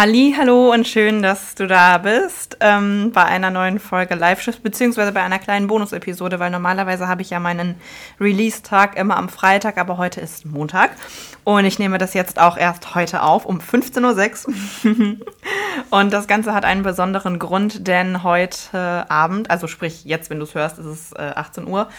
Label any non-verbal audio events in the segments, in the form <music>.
Halli, hallo und schön, dass du da bist ähm, bei einer neuen Folge Live-Shift, beziehungsweise bei einer kleinen Bonus-Episode, weil normalerweise habe ich ja meinen Release-Tag immer am Freitag, aber heute ist Montag und ich nehme das jetzt auch erst heute auf um 15.06 Uhr. <laughs> und das Ganze hat einen besonderen Grund, denn heute Abend, also sprich jetzt, wenn du es hörst, ist es äh, 18 Uhr,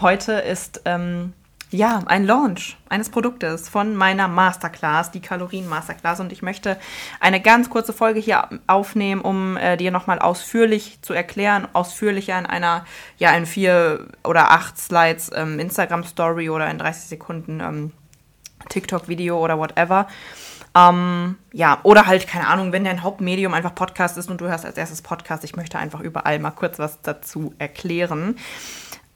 heute ist... Ähm, ja, ein Launch eines Produktes von meiner Masterclass, die Kalorien-Masterclass. Und ich möchte eine ganz kurze Folge hier aufnehmen, um äh, dir nochmal ausführlich zu erklären, ausführlicher in einer, ja, in vier oder acht Slides ähm, Instagram-Story oder in 30 Sekunden ähm, TikTok-Video oder whatever. Ähm, ja, oder halt, keine Ahnung, wenn dein Hauptmedium einfach Podcast ist und du hörst als erstes Podcast, ich möchte einfach überall mal kurz was dazu erklären.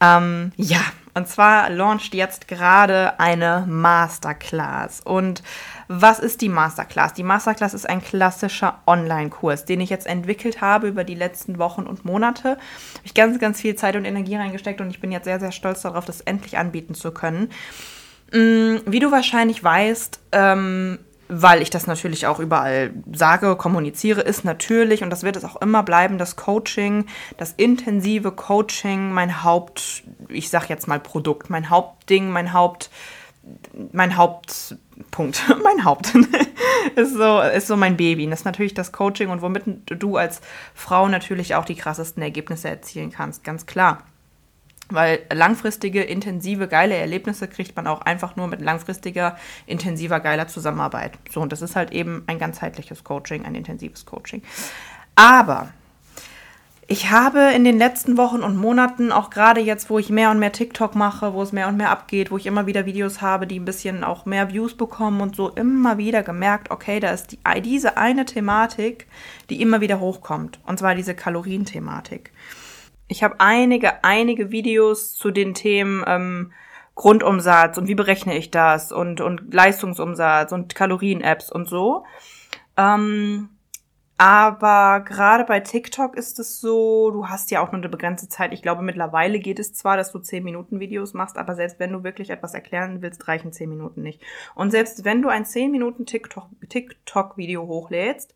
Ähm, ja, und zwar launcht jetzt gerade eine Masterclass. Und was ist die Masterclass? Die Masterclass ist ein klassischer Online-Kurs, den ich jetzt entwickelt habe über die letzten Wochen und Monate. Habe ich ganz, ganz viel Zeit und Energie reingesteckt und ich bin jetzt sehr, sehr stolz darauf, das endlich anbieten zu können. Mm, wie du wahrscheinlich weißt, ähm, weil ich das natürlich auch überall sage, kommuniziere, ist natürlich, und das wird es auch immer bleiben, das Coaching, das intensive Coaching, mein Haupt, ich sag jetzt mal Produkt, mein Hauptding, mein Haupt, mein Hauptpunkt, <laughs> mein Haupt <laughs> ist so, ist so mein Baby. Das ist natürlich das Coaching und womit du als Frau natürlich auch die krassesten Ergebnisse erzielen kannst, ganz klar. Weil langfristige, intensive, geile Erlebnisse kriegt man auch einfach nur mit langfristiger, intensiver, geiler Zusammenarbeit. So, und das ist halt eben ein ganzheitliches Coaching, ein intensives Coaching. Aber ich habe in den letzten Wochen und Monaten, auch gerade jetzt, wo ich mehr und mehr TikTok mache, wo es mehr und mehr abgeht, wo ich immer wieder Videos habe, die ein bisschen auch mehr Views bekommen und so, immer wieder gemerkt, okay, da ist die, diese eine Thematik, die immer wieder hochkommt. Und zwar diese Kalorienthematik. thematik ich habe einige, einige Videos zu den Themen ähm, Grundumsatz und wie berechne ich das und, und Leistungsumsatz und Kalorien-Apps und so. Ähm, aber gerade bei TikTok ist es so, du hast ja auch nur eine begrenzte Zeit. Ich glaube, mittlerweile geht es zwar, dass du 10 Minuten Videos machst, aber selbst wenn du wirklich etwas erklären willst, reichen 10 Minuten nicht. Und selbst wenn du ein 10 Minuten TikTok-Video TikTok hochlädst,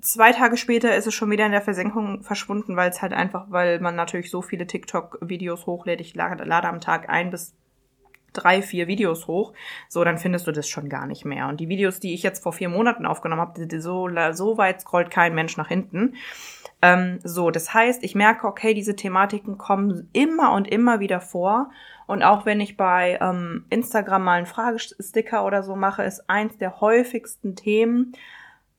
zwei Tage später ist es schon wieder in der Versenkung verschwunden, weil es halt einfach, weil man natürlich so viele TikTok-Videos hochlädt. Ich lade, lade am Tag ein bis drei, vier Videos hoch, so, dann findest du das schon gar nicht mehr. Und die Videos, die ich jetzt vor vier Monaten aufgenommen habe, so, so weit scrollt kein Mensch nach hinten. Ähm, so, das heißt, ich merke, okay, diese Thematiken kommen immer und immer wieder vor. Und auch wenn ich bei ähm, Instagram mal einen Fragesticker oder so mache, ist eins der häufigsten Themen,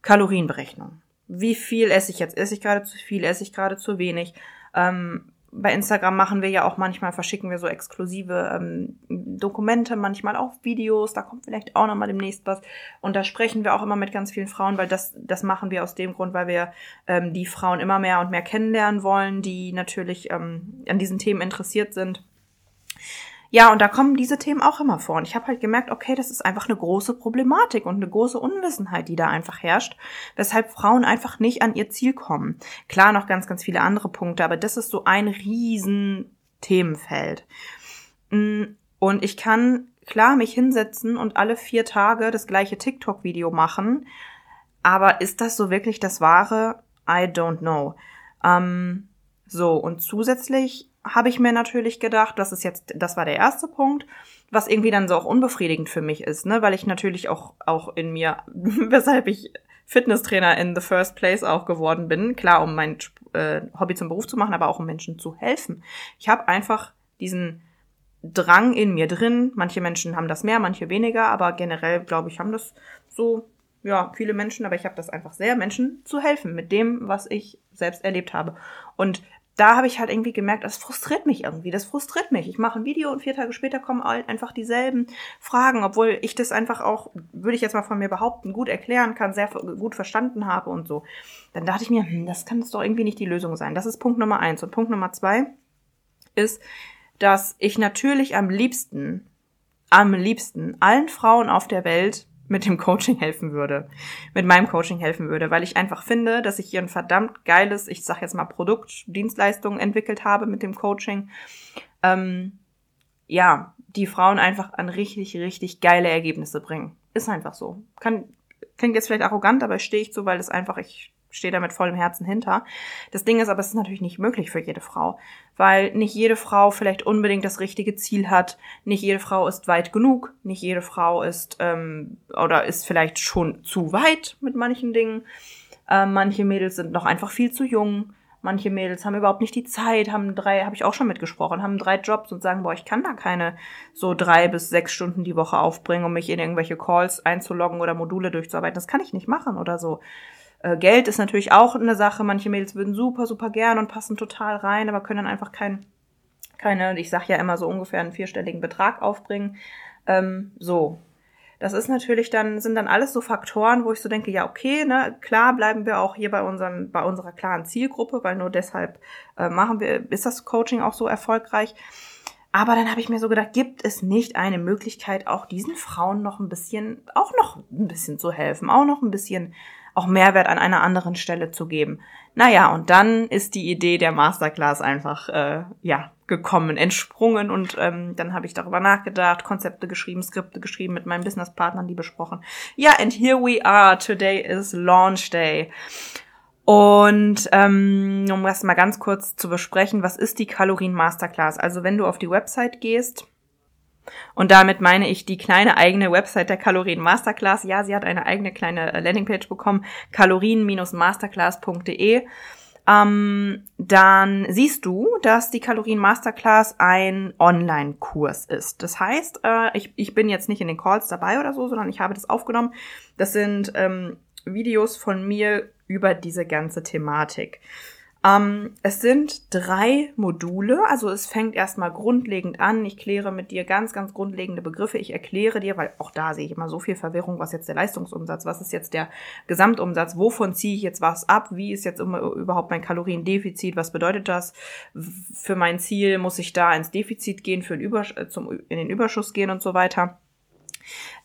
Kalorienberechnung. Wie viel esse ich jetzt? Esse ich gerade zu viel? Esse ich gerade zu wenig? Ähm, bei Instagram machen wir ja auch manchmal, verschicken wir so exklusive ähm, Dokumente, manchmal auch Videos, da kommt vielleicht auch nochmal demnächst was. Und da sprechen wir auch immer mit ganz vielen Frauen, weil das, das machen wir aus dem Grund, weil wir ähm, die Frauen immer mehr und mehr kennenlernen wollen, die natürlich ähm, an diesen Themen interessiert sind. Ja, und da kommen diese Themen auch immer vor. Und ich habe halt gemerkt, okay, das ist einfach eine große Problematik und eine große Unwissenheit, die da einfach herrscht, weshalb Frauen einfach nicht an ihr Ziel kommen. Klar, noch ganz, ganz viele andere Punkte, aber das ist so ein riesen Themenfeld. Mm, und ich kann klar mich hinsetzen und alle vier Tage das gleiche TikTok-Video machen, aber ist das so wirklich das Wahre? I don't know. Ähm, so, und zusätzlich habe ich mir natürlich gedacht, das ist jetzt, das war der erste Punkt, was irgendwie dann so auch unbefriedigend für mich ist, ne, weil ich natürlich auch, auch in mir, <laughs> weshalb ich Fitnesstrainer in the first place auch geworden bin, klar, um mein äh, Hobby zum Beruf zu machen, aber auch um Menschen zu helfen. Ich habe einfach diesen Drang in mir drin. Manche Menschen haben das mehr, manche weniger, aber generell, glaube ich, haben das so, ja, viele Menschen, aber ich habe das einfach sehr, Menschen zu helfen mit dem, was ich selbst erlebt habe. Und da habe ich halt irgendwie gemerkt, das frustriert mich irgendwie, das frustriert mich. Ich mache ein Video und vier Tage später kommen einfach dieselben Fragen, obwohl ich das einfach auch, würde ich jetzt mal von mir behaupten, gut erklären kann, sehr gut verstanden habe und so. Dann dachte ich mir, hm, das kann das doch irgendwie nicht die Lösung sein. Das ist Punkt Nummer eins. Und Punkt Nummer zwei ist, dass ich natürlich am liebsten, am liebsten allen Frauen auf der Welt mit dem Coaching helfen würde, mit meinem Coaching helfen würde, weil ich einfach finde, dass ich hier ein verdammt geiles, ich sag jetzt mal Produkt, Dienstleistung entwickelt habe mit dem Coaching. Ähm, ja, die Frauen einfach an richtig, richtig geile Ergebnisse bringen. Ist einfach so. Kann, klingt jetzt vielleicht arrogant, aber stehe ich zu, weil es einfach, ich stehe da mit vollem Herzen hinter. Das Ding ist aber, es ist natürlich nicht möglich für jede Frau, weil nicht jede Frau vielleicht unbedingt das richtige Ziel hat, nicht jede Frau ist weit genug, nicht jede Frau ist ähm, oder ist vielleicht schon zu weit mit manchen Dingen. Äh, manche Mädels sind noch einfach viel zu jung. Manche Mädels haben überhaupt nicht die Zeit, haben drei, habe ich auch schon mitgesprochen, haben drei Jobs und sagen, boah, ich kann da keine so drei bis sechs Stunden die Woche aufbringen, um mich in irgendwelche Calls einzuloggen oder Module durchzuarbeiten. Das kann ich nicht machen oder so. Äh, Geld ist natürlich auch eine Sache. Manche Mädels würden super, super gern und passen total rein, aber können dann einfach kein, keine, ich sag ja immer so ungefähr einen vierstelligen Betrag aufbringen. Ähm, so. Das ist natürlich dann, sind dann alles so Faktoren, wo ich so denke, ja, okay, ne, klar bleiben wir auch hier bei unseren, bei unserer klaren Zielgruppe, weil nur deshalb äh, machen wir, ist das Coaching auch so erfolgreich. Aber dann habe ich mir so gedacht, gibt es nicht eine Möglichkeit, auch diesen Frauen noch ein bisschen, auch noch ein bisschen zu helfen, auch noch ein bisschen auch Mehrwert an einer anderen Stelle zu geben. Naja, und dann ist die Idee der Masterclass einfach äh, ja gekommen, entsprungen und ähm, dann habe ich darüber nachgedacht, Konzepte geschrieben, Skripte geschrieben, mit meinen Businesspartnern die besprochen. Ja, and here we are. Today is Launch Day. Und ähm, um das mal ganz kurz zu besprechen, was ist die Kalorien Masterclass? Also wenn du auf die Website gehst, und damit meine ich die kleine eigene Website der Kalorien Masterclass. Ja, sie hat eine eigene kleine äh, Landingpage bekommen, kalorien-masterclass.de. Ähm, dann siehst du, dass die Kalorien Masterclass ein Online-Kurs ist. Das heißt, äh, ich, ich bin jetzt nicht in den Calls dabei oder so, sondern ich habe das aufgenommen. Das sind ähm, Videos von mir über diese ganze Thematik. Ähm, es sind drei Module, also es fängt erstmal grundlegend an. Ich kläre mit dir ganz, ganz grundlegende Begriffe. Ich erkläre dir, weil auch da sehe ich immer so viel Verwirrung, was jetzt der Leistungsumsatz, was ist jetzt der Gesamtumsatz, wovon ziehe ich jetzt was ab, wie ist jetzt überhaupt mein Kaloriendefizit, was bedeutet das? Für mein Ziel muss ich da ins Defizit gehen, für den Übersch zum, in den Überschuss gehen und so weiter.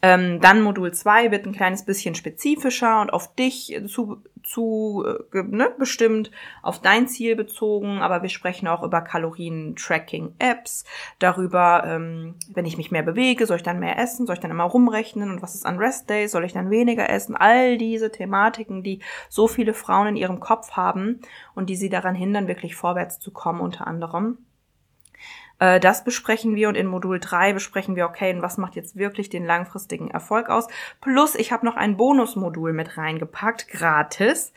Ähm, dann Modul 2 wird ein kleines bisschen spezifischer und auf dich zu, zu äh, ne, bestimmt, auf dein Ziel bezogen, aber wir sprechen auch über Kalorien-Tracking-Apps, darüber, ähm, wenn ich mich mehr bewege, soll ich dann mehr essen, soll ich dann immer rumrechnen und was ist an Rest Days, soll ich dann weniger essen, all diese Thematiken, die so viele Frauen in ihrem Kopf haben und die sie daran hindern, wirklich vorwärts zu kommen, unter anderem. Äh, das besprechen wir und in Modul 3 besprechen wir, okay, was macht jetzt wirklich den langfristigen Erfolg aus. Plus, ich habe noch ein Bonusmodul mit reingepackt, gratis,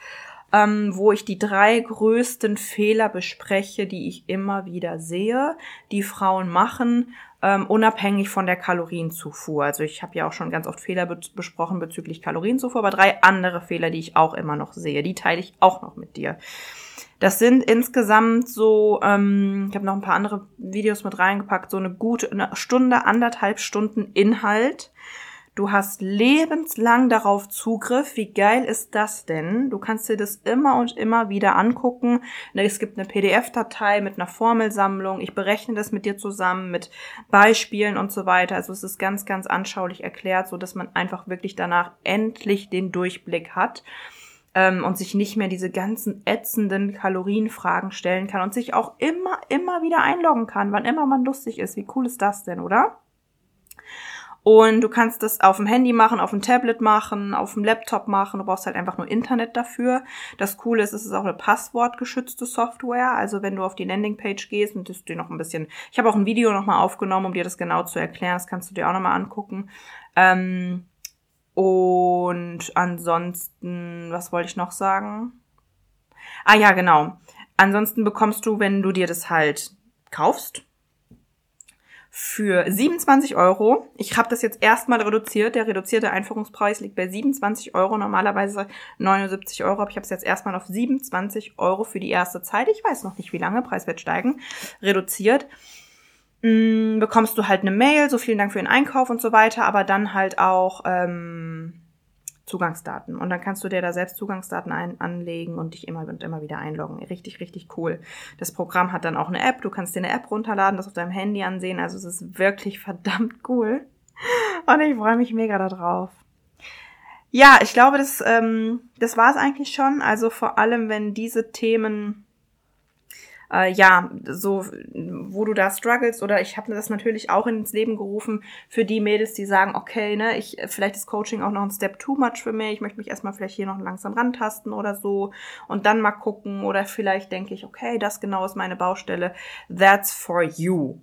ähm, wo ich die drei größten Fehler bespreche, die ich immer wieder sehe, die Frauen machen, ähm, unabhängig von der Kalorienzufuhr. Also ich habe ja auch schon ganz oft Fehler be besprochen bezüglich Kalorienzufuhr, aber drei andere Fehler, die ich auch immer noch sehe, die teile ich auch noch mit dir. Das sind insgesamt so, ähm, ich habe noch ein paar andere Videos mit reingepackt, so eine gute eine Stunde, anderthalb Stunden Inhalt. Du hast lebenslang darauf Zugriff. Wie geil ist das denn? Du kannst dir das immer und immer wieder angucken. Es gibt eine PDF-Datei mit einer Formelsammlung. Ich berechne das mit dir zusammen mit Beispielen und so weiter. Also es ist ganz, ganz anschaulich erklärt, so dass man einfach wirklich danach endlich den Durchblick hat ähm, und sich nicht mehr diese ganzen ätzenden Kalorienfragen stellen kann und sich auch immer, immer wieder einloggen kann, wann immer man lustig ist. Wie cool ist das denn, oder? Und du kannst das auf dem Handy machen, auf dem Tablet machen, auf dem Laptop machen. Du brauchst halt einfach nur Internet dafür. Das Coole ist, es ist auch eine passwortgeschützte Software. Also wenn du auf die Landingpage gehst und das dir noch ein bisschen, ich habe auch ein Video nochmal aufgenommen, um dir das genau zu erklären. Das kannst du dir auch nochmal angucken. Ähm, und ansonsten, was wollte ich noch sagen? Ah ja, genau. Ansonsten bekommst du, wenn du dir das halt kaufst, für 27 Euro. Ich habe das jetzt erstmal reduziert. Der reduzierte Einführungspreis liegt bei 27 Euro, normalerweise 79 Euro. Aber ich habe es jetzt erstmal auf 27 Euro für die erste Zeit. Ich weiß noch nicht, wie lange. Preis wird steigen. Reduziert. Hm, bekommst du halt eine Mail, so vielen Dank für den Einkauf und so weiter, aber dann halt auch ähm, Zugangsdaten. Und dann kannst du dir da selbst Zugangsdaten ein anlegen und dich immer und immer wieder einloggen. Richtig, richtig cool. Das Programm hat dann auch eine App. Du kannst dir eine App runterladen, das auf deinem Handy ansehen. Also es ist wirklich verdammt cool. Und ich freue mich mega darauf. Ja, ich glaube, das, ähm, das war es eigentlich schon. Also vor allem, wenn diese Themen äh, ja, so, wo du da struggles oder ich habe das natürlich auch ins Leben gerufen für die Mädels, die sagen, okay, ne, ich, vielleicht ist Coaching auch noch ein Step too much für mich, ich möchte mich erstmal vielleicht hier noch langsam rantasten oder so und dann mal gucken oder vielleicht denke ich, okay, das genau ist meine Baustelle, that's for you.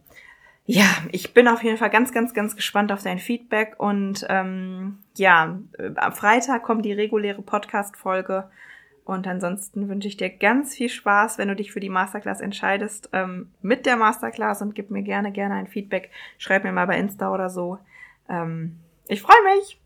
Ja, ich bin auf jeden Fall ganz, ganz, ganz gespannt auf dein Feedback und ähm, ja, am Freitag kommt die reguläre Podcast-Folge und ansonsten wünsche ich dir ganz viel Spaß, wenn du dich für die Masterclass entscheidest, ähm, mit der Masterclass und gib mir gerne, gerne ein Feedback. Schreib mir mal bei Insta oder so. Ähm, ich freue mich.